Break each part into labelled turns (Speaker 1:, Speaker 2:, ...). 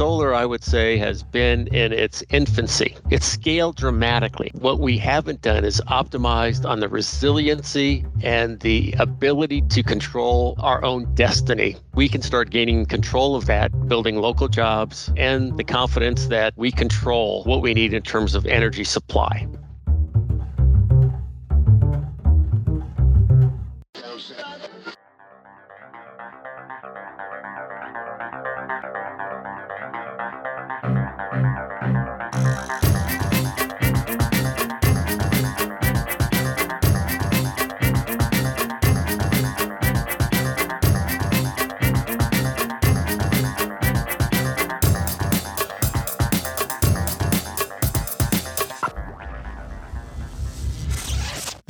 Speaker 1: solar, I would say, has been in its infancy. It's scaled dramatically. What we haven't done is optimized on the resiliency and the ability to control our own destiny. We can start gaining control of that, building local jobs, and the confidence that we control what we need in terms of energy supply.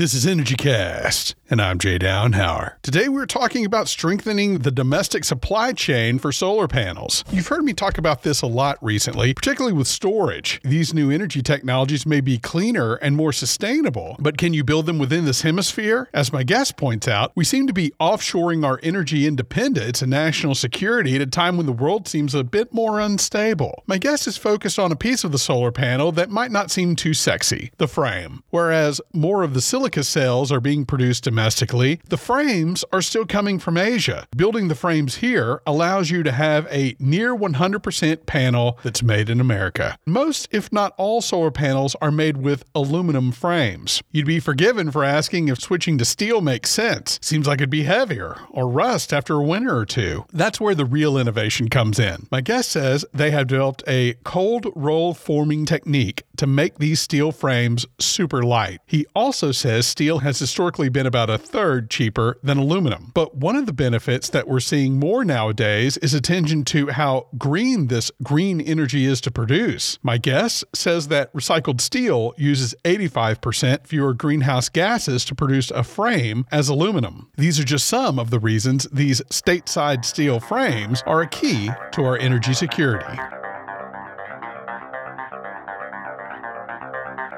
Speaker 2: This is EnergyCast, and I'm Jay Downhauer. Today we're talking about strengthening the domestic supply chain for solar panels. You've heard me talk about this a lot recently, particularly with storage. These new energy technologies may be cleaner and more sustainable, but can you build them within this hemisphere? As my guest points out, we seem to be offshoring our energy independence and national security at a time when the world seems a bit more unstable. My guest is focused on a piece of the solar panel that might not seem too sexy the frame. Whereas more of the silicon silica cells are being produced domestically, the frames are still coming from Asia. Building the frames here allows you to have a near 100% panel that's made in America. Most, if not all, solar panels are made with aluminum frames. You'd be forgiven for asking if switching to steel makes sense. Seems like it'd be heavier or rust after a winter or two. That's where the real innovation comes in. My guest says they have developed a cold roll forming technique to make these steel frames super light. He also says steel has historically been about a third cheaper than aluminum. But one of the benefits that we're seeing more nowadays is attention to how green this green energy is to produce. My guess says that recycled steel uses 85% fewer greenhouse gases to produce a frame as aluminum. These are just some of the reasons these stateside steel frames are a key to our energy security.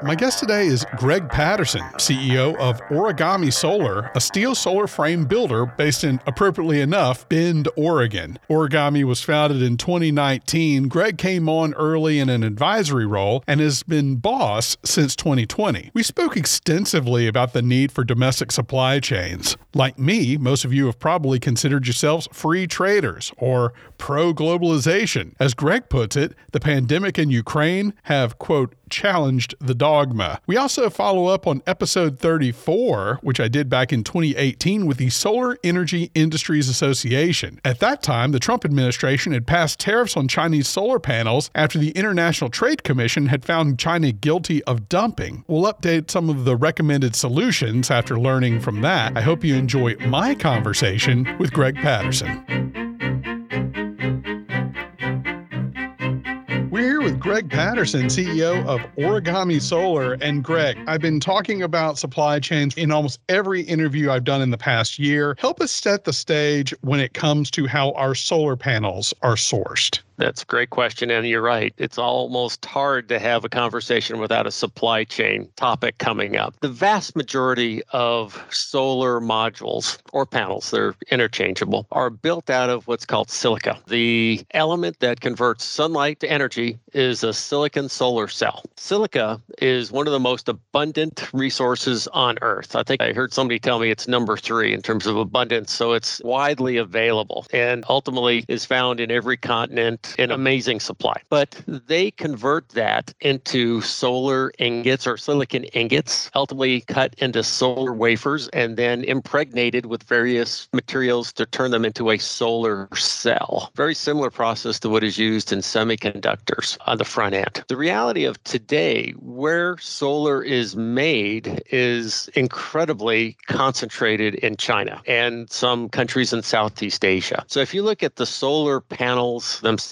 Speaker 2: My guest today is Greg Patterson, CEO of Origami Solar, a steel solar frame builder based in, appropriately enough, Bend, Oregon. Origami was founded in 2019. Greg came on early in an advisory role and has been boss since 2020. We spoke extensively about the need for domestic supply chains. Like me, most of you have probably considered yourselves free traders or pro globalization. As Greg puts it, the pandemic in Ukraine have, quote, challenged the dogma. We also follow up on episode 34, which I did back in 2018 with the Solar Energy Industries Association. At that time, the Trump administration had passed tariffs on Chinese solar panels after the International Trade Commission had found China guilty of dumping. We'll update some of the recommended solutions after learning from that. I hope you enjoy my conversation with Greg Patterson. With Greg Patterson, CEO of Origami Solar. And Greg, I've been talking about supply chains in almost every interview I've done in the past year. Help us set the stage when it comes to how our solar panels are sourced.
Speaker 1: That's a great question. And you're right. It's almost hard to have a conversation without a supply chain topic coming up. The vast majority of solar modules or panels, they're interchangeable, are built out of what's called silica. The element that converts sunlight to energy is a silicon solar cell. Silica is one of the most abundant resources on Earth. I think I heard somebody tell me it's number three in terms of abundance. So it's widely available and ultimately is found in every continent in amazing supply. But they convert that into solar ingots or silicon ingots, ultimately cut into solar wafers and then impregnated with various materials to turn them into a solar cell. Very similar process to what is used in semiconductors on the front end. The reality of today, where solar is made, is incredibly concentrated in China and some countries in Southeast Asia. So if you look at the solar panels themselves,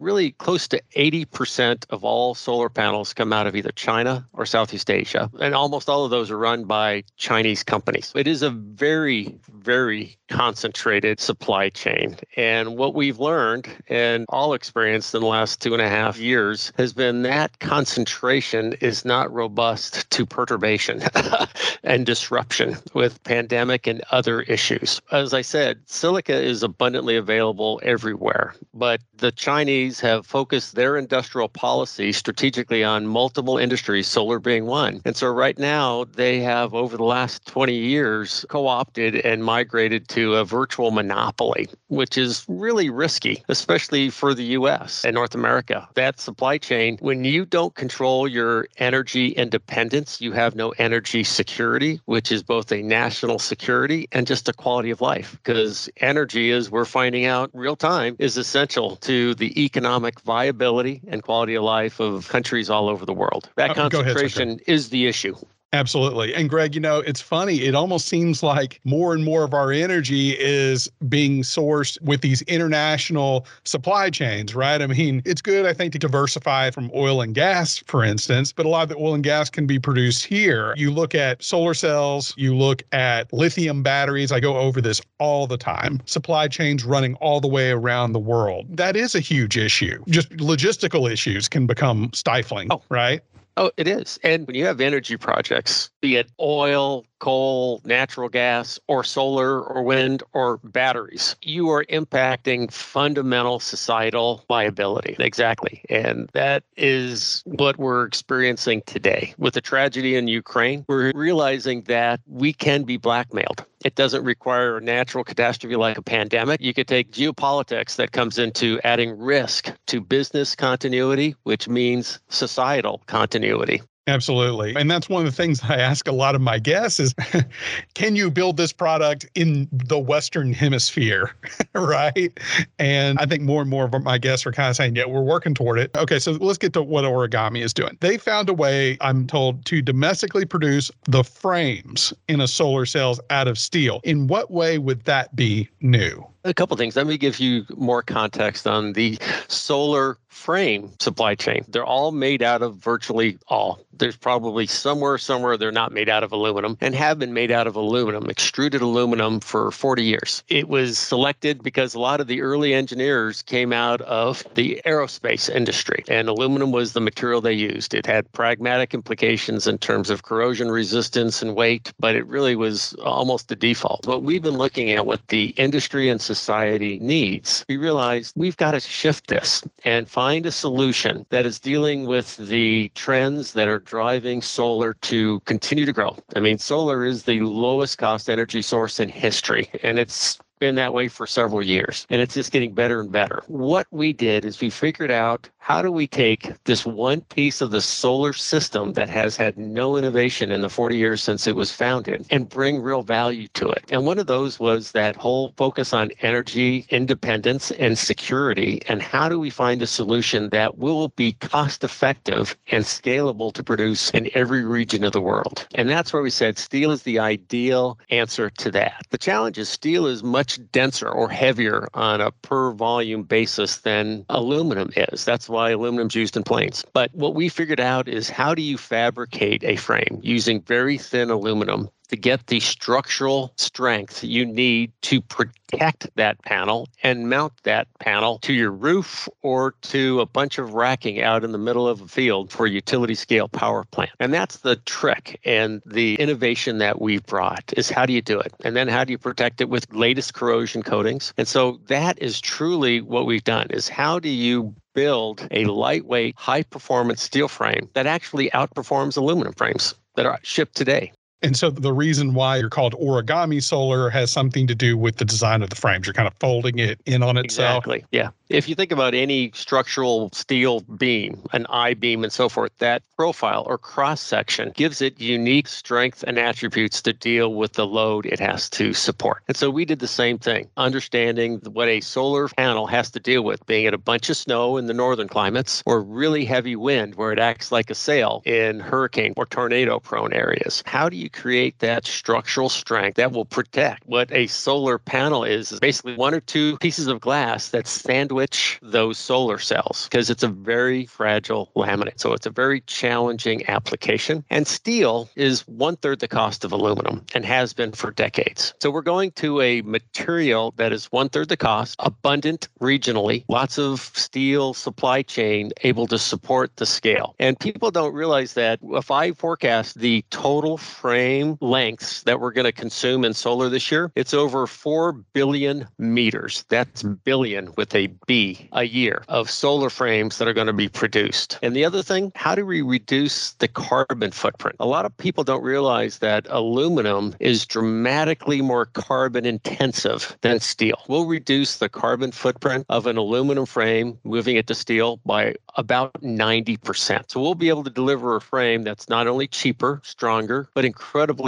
Speaker 1: really close to 80% of all solar panels come out of either China or Southeast Asia. And almost all of those are run by Chinese companies. It is a very, very concentrated supply chain. And what we've learned and all experienced in the last two and a half years has been that concentration is not robust to perturbation and disruption with pandemic and other issues. As I said, silica is abundantly available everywhere, but the Chinese have focused their industrial policy strategically on multiple industries, solar being one. And so right now, they have over the last 20 years co opted and migrated to a virtual monopoly, which is really risky, especially for the US and North America. That supply chain, when you don't control your energy independence, you have no energy security, which is both a national security and just a quality of life. Because energy, as we're finding out real time, is essential to the economic viability and quality of life of countries all over the world. That
Speaker 2: Uh, go ahead,
Speaker 1: concentration is the issue.
Speaker 2: Absolutely. And Greg, you know, it's funny. It almost seems like more and more of our energy is being sourced with these international supply chains, right? I mean, it's good, I think, to diversify from oil and gas, for instance, but a lot of the oil and gas can be produced here. You look at solar cells, you look at lithium batteries. I go over this all the time. Supply chains running all the way around the world. That is a huge issue. Just logistical issues can become stifling,
Speaker 1: Oh.
Speaker 2: right?
Speaker 1: Oh, it is. And when you have energy projects, be it oil, coal, natural gas, or solar, or wind, or batteries, you are impacting fundamental societal viability. Exactly. And that is what we're experiencing today. With the tragedy in Ukraine, we're realizing that we can be blackmailed. It doesn't require a natural catastrophe like a pandemic. You could take geopolitics that comes into adding risk to business continuity, which means societal continuity.
Speaker 2: Absolutely. And that's one of the things I ask a lot of my guests is can you build this product in the Western hemisphere? right. And I think more and more of my guests are kind of saying, yeah, we're working toward it. Okay. So let's get to what origami is doing. They found a way, I'm told, to domestically produce the frames in a solar cells out of steel. In what way would that be new?
Speaker 1: A couple things. Let me give you more context on the solar frame supply chain. They're all made out of virtually all. There's probably somewhere, somewhere they're not made out of aluminum and have been made out of aluminum, extruded aluminum for 40 years. It was selected because a lot of the early engineers came out of the aerospace industry, and aluminum was the material they used. It had pragmatic implications in terms of corrosion resistance and weight, but it really was almost the default. But we've been looking at what the industry and needs. We realized we've got to shift this and find a solution that is dealing with the trends that are driving solar to continue to grow. I mean, solar is the lowest cost energy source in history, and it's been that way for several years and it's just getting better and better. What we did is we figured out how do we take this one piece of the solar system that has had no innovation in the 40 years since it was founded and bring real value to it. And one of those was that whole focus on energy independence and security and how do we find a solution that will be cost effective and scalable to produce in every region of the world. And that's where we said steel is the ideal answer to that. The challenge is steel is much denser or heavier on a per volume basis than aluminum is. That's why aluminum's used in planes. But what we figured out is how do you fabricate a frame using very thin aluminum to get the structural strength you need to protect that panel and mount that panel to your roof or to a bunch of racking out in the middle of a field for a utility scale power plant. And that's the trick and the innovation that we've brought is how do you do it? And then how do you protect it with latest corrosion coatings? And so that is truly what we've done is how do you build a lightweight, high performance steel frame that actually outperforms aluminum frames that are shipped today.
Speaker 2: And so the reason why you're called origami solar has something to do with the design of the frames. You're kind of folding it in on itself.
Speaker 1: Exactly. Yeah. If you think about any structural steel beam, an I beam and so forth, that profile or cross section gives it unique strength and attributes to deal with the load it has to support. And so we did the same thing, understanding what a solar panel has to deal with, being it a bunch of snow in the northern climates or really heavy wind where it acts like a sail in hurricane or tornado prone areas. How do you create that structural strength that will protect what a solar panel is, is basically one or two pieces of glass that sandwich those solar cells because it's a very fragile laminate. So it's a very challenging application. And steel is one third the cost of aluminum and has been for decades. So we're going to a material that is one third the cost, abundant regionally, lots of steel supply chain able to support the scale. And people don't realize that if I forecast the total frame lengths that we're going to consume in solar this year, it's over 4 billion meters. That's billion with a B a year of solar frames that are going to be produced. And the other thing, how do we reduce the carbon footprint? A lot of people don't realize that aluminum is dramatically more carbon intensive than steel. We'll reduce the carbon footprint of an aluminum frame, moving it to steel, by about 90%. So we'll be able to deliver a frame that's not only cheaper, stronger, but incredibly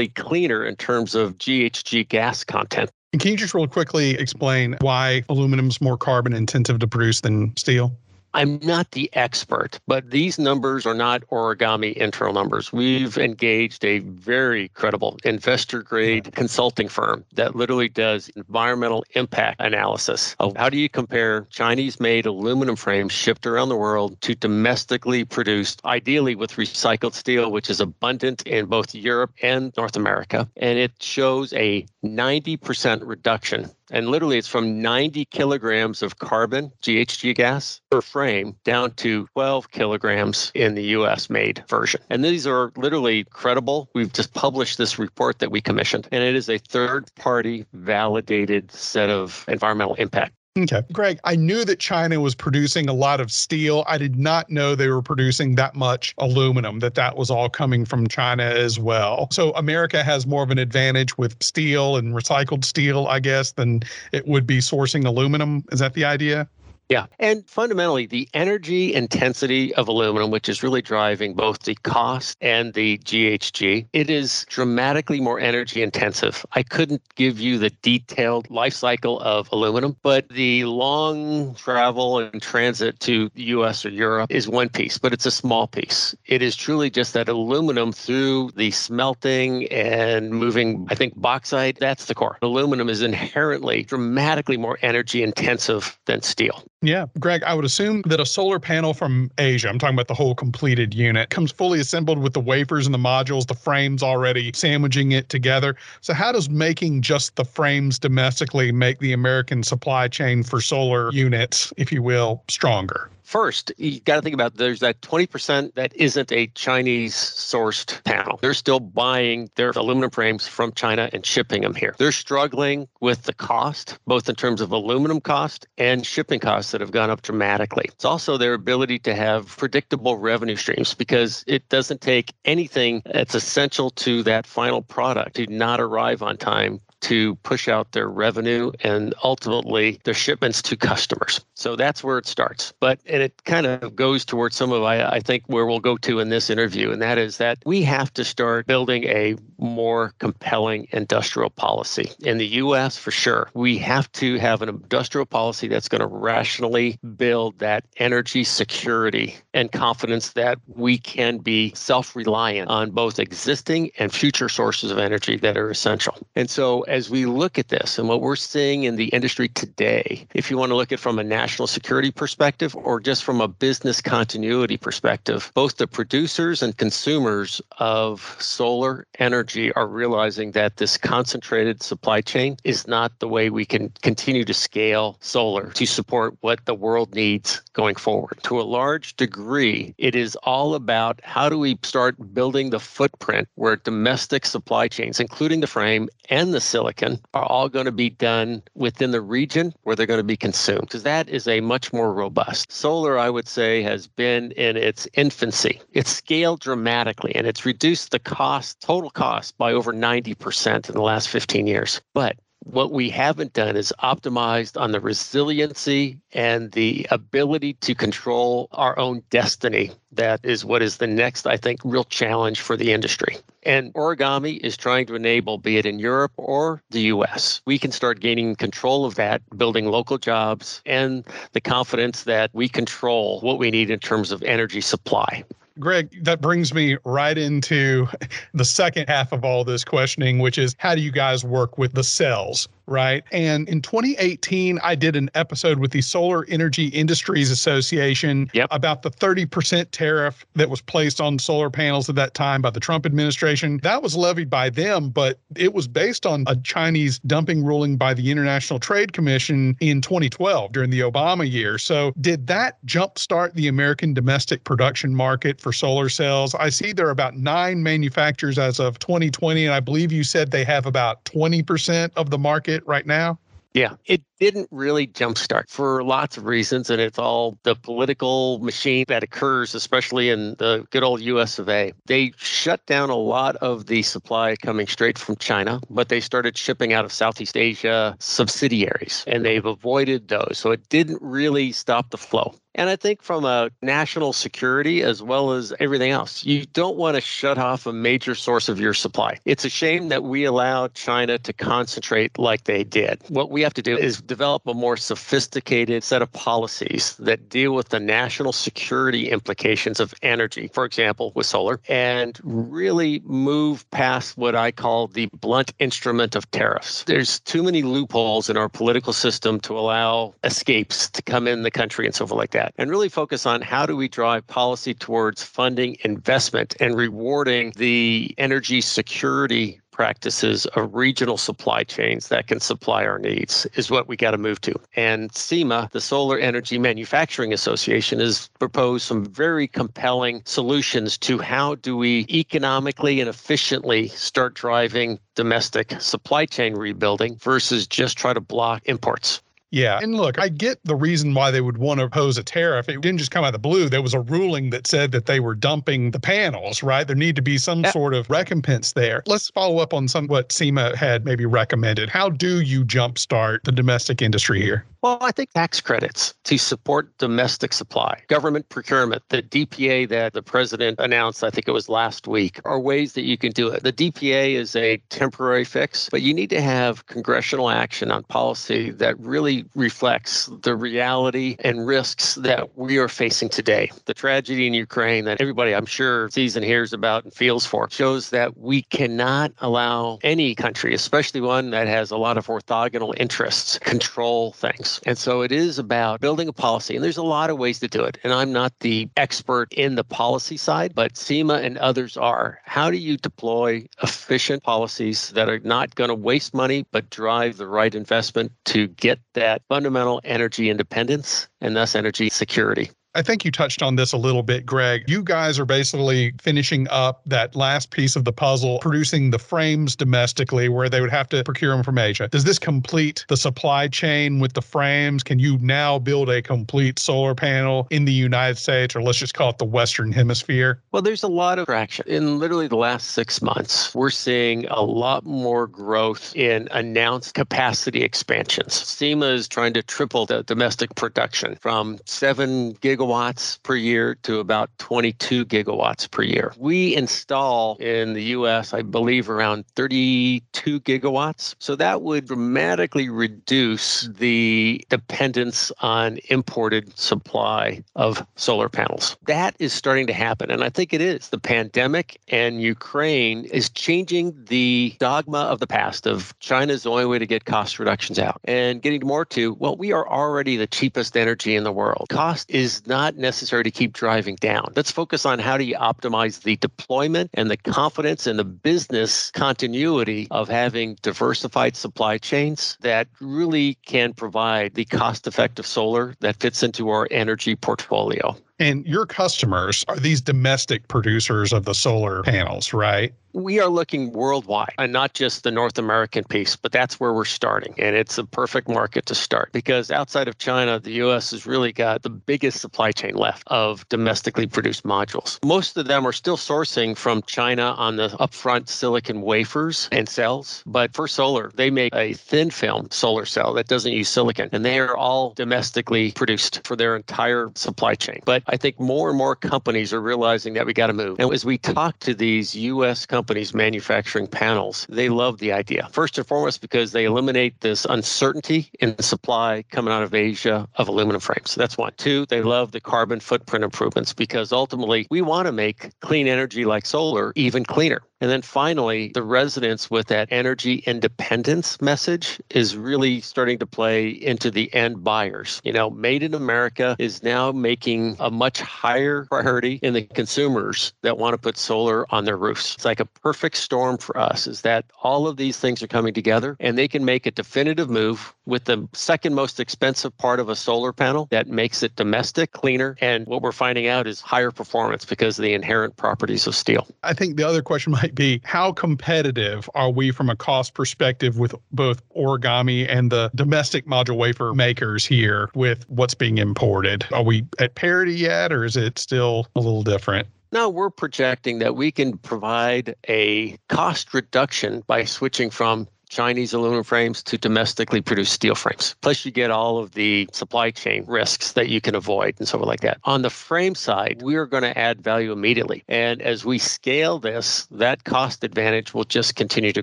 Speaker 1: cleaner in terms of GHG gas content.
Speaker 2: Can you just real quickly explain why aluminum is more carbon intensive to produce than steel?
Speaker 1: I'm not the expert, but these numbers are not origami internal numbers. We've engaged a very credible investor grade consulting firm that literally does environmental impact analysis of how do you compare Chinese made aluminum frames shipped around the world to domestically produced, ideally with recycled steel, which is abundant in both Europe and North America. And it shows a 90% reduction and literally, it's from 90 kilograms of carbon, GHG gas, per frame down to 12 kilograms in the US made version. And these are literally credible. We've just published this report that we commissioned, and it is a third party validated set of environmental impact
Speaker 2: Okay. Greg, I knew that China was producing a lot of steel. I did not know they were producing that much aluminum, that that was all coming from China as well. So America has more of an advantage with steel and recycled steel, I guess, than it would be sourcing aluminum. Is that the idea?
Speaker 1: Yeah. And fundamentally, the energy intensity of aluminum, which is really driving both the cost and the GHG, it is dramatically more energy intensive. I couldn't give you the detailed life cycle of aluminum, but the long travel and transit to the US or Europe is one piece, but it's a small piece. It is truly just that aluminum through the smelting and moving, I think, bauxite, that's the core. Aluminum is inherently dramatically more energy intensive than steel.
Speaker 2: Yeah. Greg, I would assume that a solar panel from Asia, I'm talking about the whole completed unit, comes fully assembled with the wafers and the modules, the frames already sandwiching it together. So, how does making just the frames domestically make the American supply chain for solar units, if you will, stronger?
Speaker 1: First, you got to think about there's that 20% that isn't a Chinese sourced panel. They're still buying their aluminum frames from China and shipping them here. They're struggling with the cost, both in terms of aluminum cost and shipping costs that have gone up dramatically. It's also their ability to have predictable revenue streams because it doesn't take anything that's essential to that final product to not arrive on time to push out their revenue and ultimately their shipments to customers. So that's where it starts. But and it kind of goes towards some of I, I think where we'll go to in this interview, and that is that we have to start building a more compelling industrial policy in the U.S. for sure. We have to have an industrial policy that's going to rationally build that energy security and confidence that we can be self-reliant on both existing and future sources of energy that are essential. And so as we look at this and what we're seeing in the industry today, if you want to look at from a national security perspective or just from a business continuity perspective, both the producers and consumers of solar energy are realizing that this concentrated supply chain is not the way we can continue to scale solar to support what the world needs going forward. To a large degree, it is all about how do we start building the footprint where domestic supply chains, including the frame and the silicon are all going to be done within the region where they're going to be consumed because that is a much more robust. Solar, I would say, has been in its infancy. It's scaled dramatically and it's reduced the cost, total cost, by over 90% in the last 15 years. But what we haven't done is optimized on the resiliency and the ability to control our own destiny. That is what is the next, I think, real challenge for the industry. And origami is trying to enable, be it in Europe or the US, we can start gaining control of that, building local jobs and the confidence that we control what we need in terms of energy supply.
Speaker 2: Greg, that brings me right into the second half of all this questioning, which is how do you guys work with the cells? Right? And in 2018, I did an episode with the Solar Energy Industries Association
Speaker 1: yep.
Speaker 2: about the 30% tariff that was placed on solar panels at that time by the Trump administration. That was levied by them, but it was based on a Chinese dumping ruling by the International Trade Commission in 2012 during the Obama year. So, did that jumpstart the American domestic production market for solar cells? I see there are about nine manufacturers as of 2020, and I believe you said they have about 20% of the market right now?
Speaker 1: Yeah, it didn't really jumpstart for lots of reasons. And it's all the political machine that occurs, especially in the good old US of A. They shut down a lot of the supply coming straight from China, but they started shipping out of Southeast Asia subsidiaries and they've avoided those. So it didn't really stop the flow. And I think from a national security as well as everything else, you don't want to shut off a major source of your supply. It's a shame that we allowed China to concentrate like they did. What we have to do is develop a more sophisticated set of policies that deal with the national security implications of energy, for example, with solar, and really move past what I call the blunt instrument of tariffs. There's too many loopholes in our political system to allow escapes to come in the country and so forth like that that and really focus on how do we drive policy towards funding investment and rewarding the energy security practices of regional supply chains that can supply our needs is what we got to move to. And SEMA, the Solar Energy Manufacturing Association, has proposed some very compelling solutions to how do we economically and efficiently start driving domestic supply chain rebuilding versus just try to block imports.
Speaker 2: Yeah. And look, I get the reason why they would want to impose a tariff. It didn't just come out of the blue. There was a ruling that said that they were dumping the panels, right? There need to be some yeah. sort of recompense there. Let's follow up on some what SEMA had maybe recommended. How do you jumpstart the domestic industry here?
Speaker 1: Well, I think tax credits to support domestic supply, government procurement, the DPA that the president announced, I think it was last week, are ways that you can do it. The DPA is a temporary fix, but you need to have congressional action on policy that really reflects the reality and risks that we are facing today. The tragedy in Ukraine that everybody, I'm sure, sees and hears about and feels for shows that we cannot allow any country, especially one that has a lot of orthogonal interests, control things. And so it is about building a policy. And there's a lot of ways to do it. And I'm not the expert in the policy side, but SEMA and others are. How do you deploy efficient policies that are not going to waste money, but drive the right investment to get that fundamental energy independence and thus energy security?
Speaker 2: I think you touched on this a little bit, Greg. You guys are basically finishing up that last piece of the puzzle, producing the frames domestically where they would have to procure them from Asia. Does this complete the supply chain with the frames? Can you now build a complete solar panel in the United States, or let's just call it the Western Hemisphere?
Speaker 1: Well, there's a lot of traction. In literally the last six months, we're seeing a lot more growth in announced capacity expansions. SEMA is trying to triple the domestic production from seven gigawatts gigawatts per year to about 22 gigawatts per year. We install in the US, I believe, around 32 gigawatts. So that would dramatically reduce the dependence on imported supply of solar panels. That is starting to happen. And I think it is. The pandemic and Ukraine is changing the dogma of the past of China's the only way to get cost reductions out and getting more to, well, we are already the cheapest energy in the world. Cost is not not necessary to keep driving down. Let's focus on how do you optimize the deployment and the confidence and the business continuity of having diversified supply chains that really can provide the cost effective solar that fits into our energy portfolio.
Speaker 2: And your customers are these domestic producers of the solar panels, right?
Speaker 1: We are looking worldwide and not just the North American piece, but that's where we're starting. And it's a perfect market to start because outside of China, the US has really got the biggest supply chain left of domestically produced modules. Most of them are still sourcing from China on the upfront silicon wafers and cells. But First Solar, they make a thin film solar cell that doesn't use silicon, and they are all domestically produced for their entire supply chain. But I think more and more companies are realizing that we got to move. And as we talk to these US companies, companies manufacturing panels, they love the idea. First and foremost, because they eliminate this uncertainty in supply coming out of Asia of aluminum frames. That's one. Two, they love the carbon footprint improvements because ultimately we want to make clean energy like solar even cleaner. And then finally, the resonance with that energy independence message is really starting to play into the end buyers. You know, made in America is now making a much higher priority in the consumers that want to put solar on their roofs. It's like a perfect storm for us is that all of these things are coming together and they can make a definitive move with the second most expensive part of a solar panel that makes it domestic, cleaner, and what we're finding out is higher performance because of the inherent properties of steel.
Speaker 2: I think the other question might be how competitive are we from a cost perspective with both origami and the domestic module wafer makers here with what's being imported? Are we at parity yet or is it still a little different?
Speaker 1: Now we're projecting that we can provide a cost reduction by switching from Chinese aluminum frames to domestically produced steel frames. Plus, you get all of the supply chain risks that you can avoid and stuff like that. On the frame side, we are going to add value immediately. And as we scale this, that cost advantage will just continue to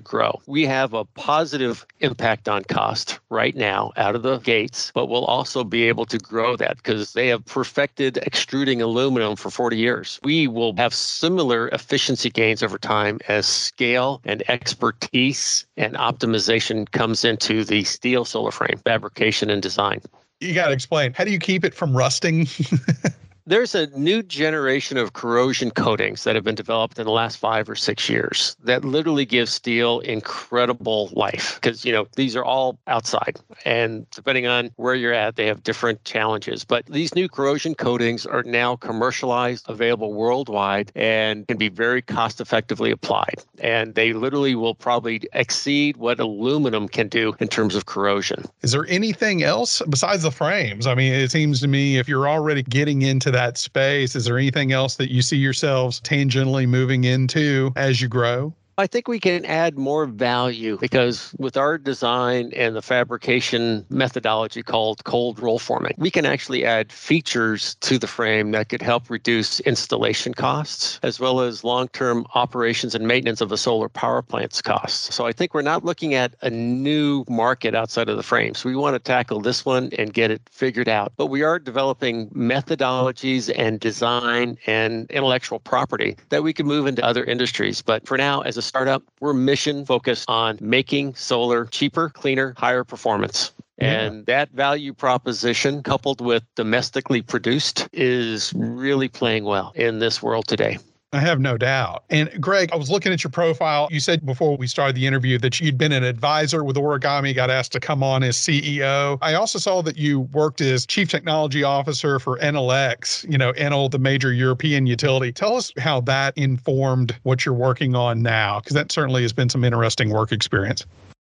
Speaker 1: grow. We have a positive impact on cost right now out of the gates, but we'll also be able to grow that because they have perfected extruding aluminum for 40 years. We will have similar efficiency gains over time as scale and expertise and optimization comes into the steel solar frame fabrication and design.
Speaker 2: You got to explain. How do you keep it from rusting?
Speaker 1: There's a new generation of corrosion coatings that have been developed in the last five or six years that literally give steel incredible life because, you know, these are all outside. And depending on where you're at, they have different challenges. But these new corrosion coatings are now commercialized, available worldwide, and can be very cost effectively applied. And they literally will probably exceed what aluminum can do in terms of corrosion.
Speaker 2: Is there anything else besides the frames? I mean, it seems to me if you're already getting into that space? Is there anything else that you see yourselves tangentially moving into as you grow?
Speaker 1: I think we can add more value because with our design and the fabrication methodology called cold roll forming, we can actually add features to the frame that could help reduce installation costs as well as long term operations and maintenance of the solar power plant's costs. So I think we're not looking at a new market outside of the frames. We want to tackle this one and get it figured out. But we are developing methodologies and design and intellectual property that we can move into other industries. But for now, as a startup, we're mission focused on making solar cheaper, cleaner, higher performance. Yeah. And that value proposition, coupled with domestically produced, is really playing well in this world today.
Speaker 2: I have no doubt. And Greg, I was looking at your profile. You said before we started the interview that you'd been an advisor with Origami, got asked to come on as CEO. I also saw that you worked as chief technology officer for Enel X, you know, Enel, the major European utility. Tell us how that informed what you're working on now, because that certainly has been some interesting work experience.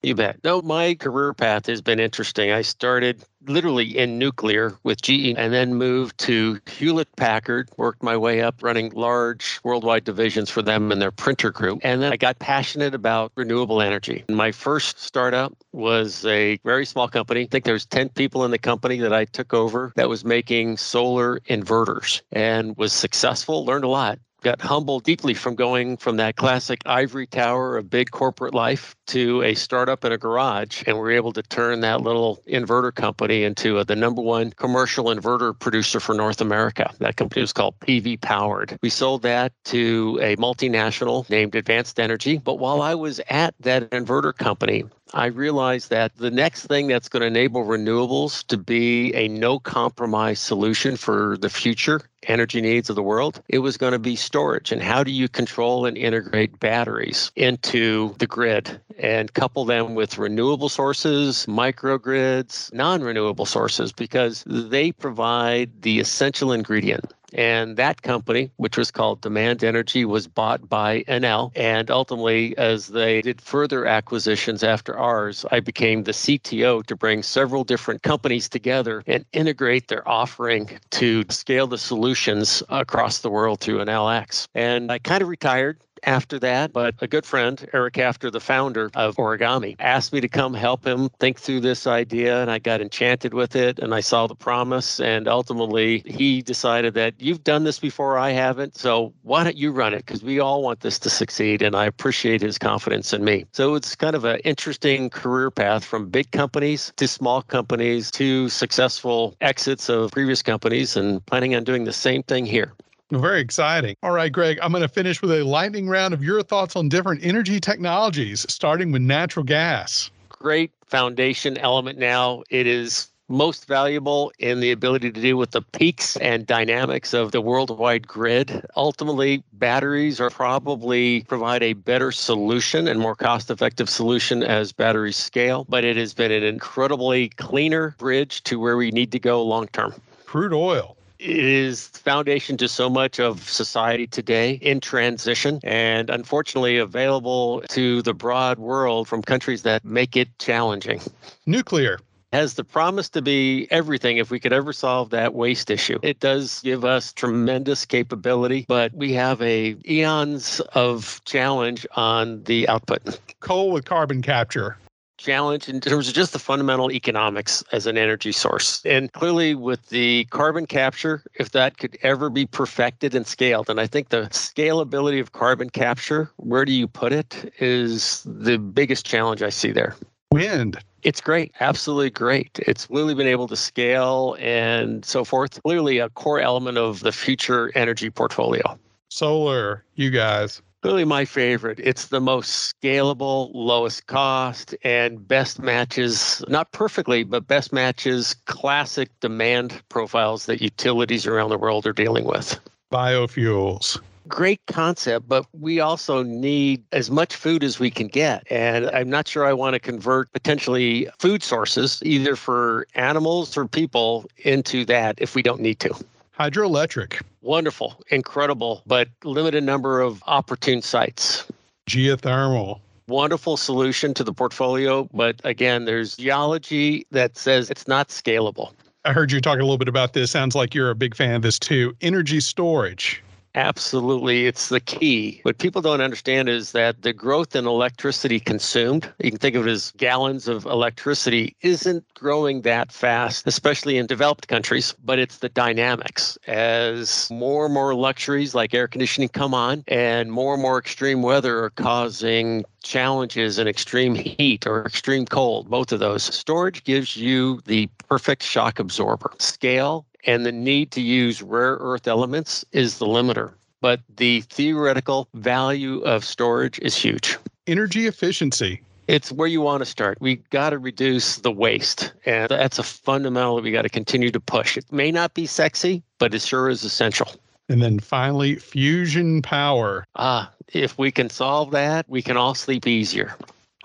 Speaker 1: You bet. No, my career path has been interesting. I started literally in nuclear with GE and then moved to Hewlett Packard, worked my way up running large worldwide divisions for them and their printer group. And then I got passionate about renewable energy. My first startup was a very small company. I think there was 10 people in the company that I took over that was making solar inverters and was successful, learned a lot got humbled deeply from going from that classic ivory tower of big corporate life to a startup in a garage and we are able to turn that little inverter company into a, the number one commercial inverter producer for north america. That company was called pv powered. We sold that to a multinational named advanced energy. But while i was at that inverter company I realized that the next thing that's going to enable renewables to be a no compromise solution for the future energy needs of the world, it was going to be storage. And how do you control and integrate batteries into the grid and couple them with renewable sources, microgrids, non renewable sources, because they provide the essential ingredient and that company, which was called Demand Energy, was bought by Enel. And ultimately, as they did further acquisitions after ours, I became the CTO to bring several different companies together and integrate their offering to scale the solutions across the world through Enel X. And I kind of retired after that, but a good friend, Eric After, the founder of Origami, asked me to come help him think through this idea, and I got enchanted with it, and I saw the promise, and ultimately he decided that you've done this before, I haven't, so why don't you run it? Because we all want this to succeed, and I appreciate his confidence in me. So it's kind of an interesting career path from big companies to small companies to successful exits of previous companies, and planning on doing the same thing here.
Speaker 2: Very exciting. All right, Greg, I'm going to finish with a lightning round of your thoughts on different energy technologies, starting with natural gas.
Speaker 1: Great foundation element now. It is most valuable in the ability to deal with the peaks and dynamics of the worldwide grid. Ultimately, batteries are probably provide a better solution and more cost-effective solution as batteries scale, but it has been an incredibly cleaner bridge to where we need to go long term.
Speaker 2: Crude oil
Speaker 1: it is foundation to so much of society today in transition and unfortunately available to the broad world from countries that make it challenging.
Speaker 2: Nuclear
Speaker 1: has the promise to be everything if we could ever solve that waste issue. It does give us tremendous capability, but we have a eons of challenge on the output.
Speaker 2: Coal with carbon capture
Speaker 1: challenge in terms of just the fundamental economics as an energy source. And clearly, with the carbon capture, if that could ever be perfected and scaled, and I think the scalability of carbon capture, where do you put it, is the biggest challenge I see there.
Speaker 2: Wind.
Speaker 1: It's great, absolutely great. It's really been able to scale and so forth. Clearly, a core element of the future energy portfolio.
Speaker 2: Solar, you guys
Speaker 1: clearly my favorite. It's the most scalable, lowest cost, and best matches, not perfectly, but best matches classic demand profiles that utilities around the world are dealing with.
Speaker 2: Biofuels.
Speaker 1: Great concept, but we also need as much food as we can get. And I'm not sure I want to convert potentially food sources, either for animals or people, into that if we don't need to.
Speaker 2: Hydroelectric.
Speaker 1: Wonderful, incredible, but limited number of opportune sites.
Speaker 2: Geothermal
Speaker 1: wonderful solution to the portfolio, but again, there's geology that says it's not scalable.
Speaker 2: I heard you talk a little bit about this. Sounds like you're a big fan of this too. Energy storage.
Speaker 1: Absolutely. It's the key. What people don't understand is that the growth in electricity consumed, you can think of it as gallons of electricity, isn't growing that fast, especially in developed countries, but it's the dynamics. As more and more luxuries like air conditioning come on and more and more extreme weather are causing challenges in extreme heat or extreme cold, both of those, storage gives you the perfect shock absorber. Scale and the need to use rare earth elements is the limiter. But the theoretical value of storage is huge.
Speaker 2: Energy efficiency.
Speaker 1: It's where you want to start. We got to reduce the waste. And that's a fundamental that we got to continue to push. It may not be sexy, but it sure is essential.
Speaker 2: And then finally, fusion power.
Speaker 1: Ah, if we can solve that, we can all sleep easier.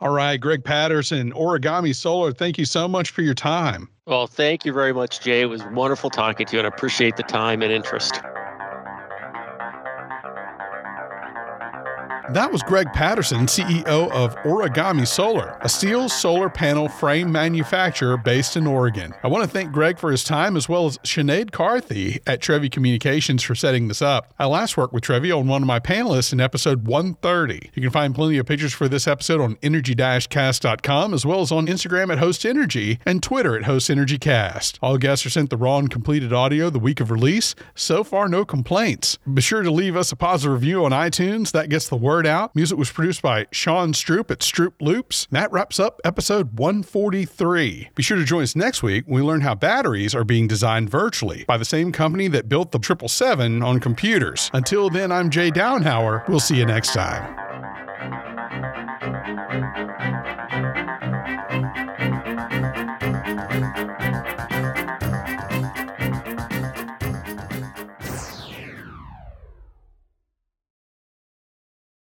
Speaker 2: All right, Greg Patterson, Origami Solar, thank you so much for your time.
Speaker 1: Well, thank you very much, Jay. It was wonderful talking to you, and I appreciate the time and interest.
Speaker 2: That was Greg Patterson, CEO of Origami Solar, a steel solar panel frame manufacturer based in Oregon. I want to thank Greg for his time as well as Sinead Carthy at Trevi Communications for setting this up. I last worked with Trevi on one of my panelists in episode 130. You can find plenty of pictures for this episode on energy-cast.com as well as on Instagram at Host Energy and Twitter at Host Energy Cast. All guests are sent the raw and completed audio the week of release. So far, no complaints. Be sure to leave us a positive review on iTunes. That gets the word word out. Music was produced by Sean Stroop at Stroop Loops. That wraps up episode 143. Be sure to join us next week when we learn how batteries are being designed virtually by the same company that built the 777 on computers. Until then, I'm Jay Downhauer. We'll see you next time.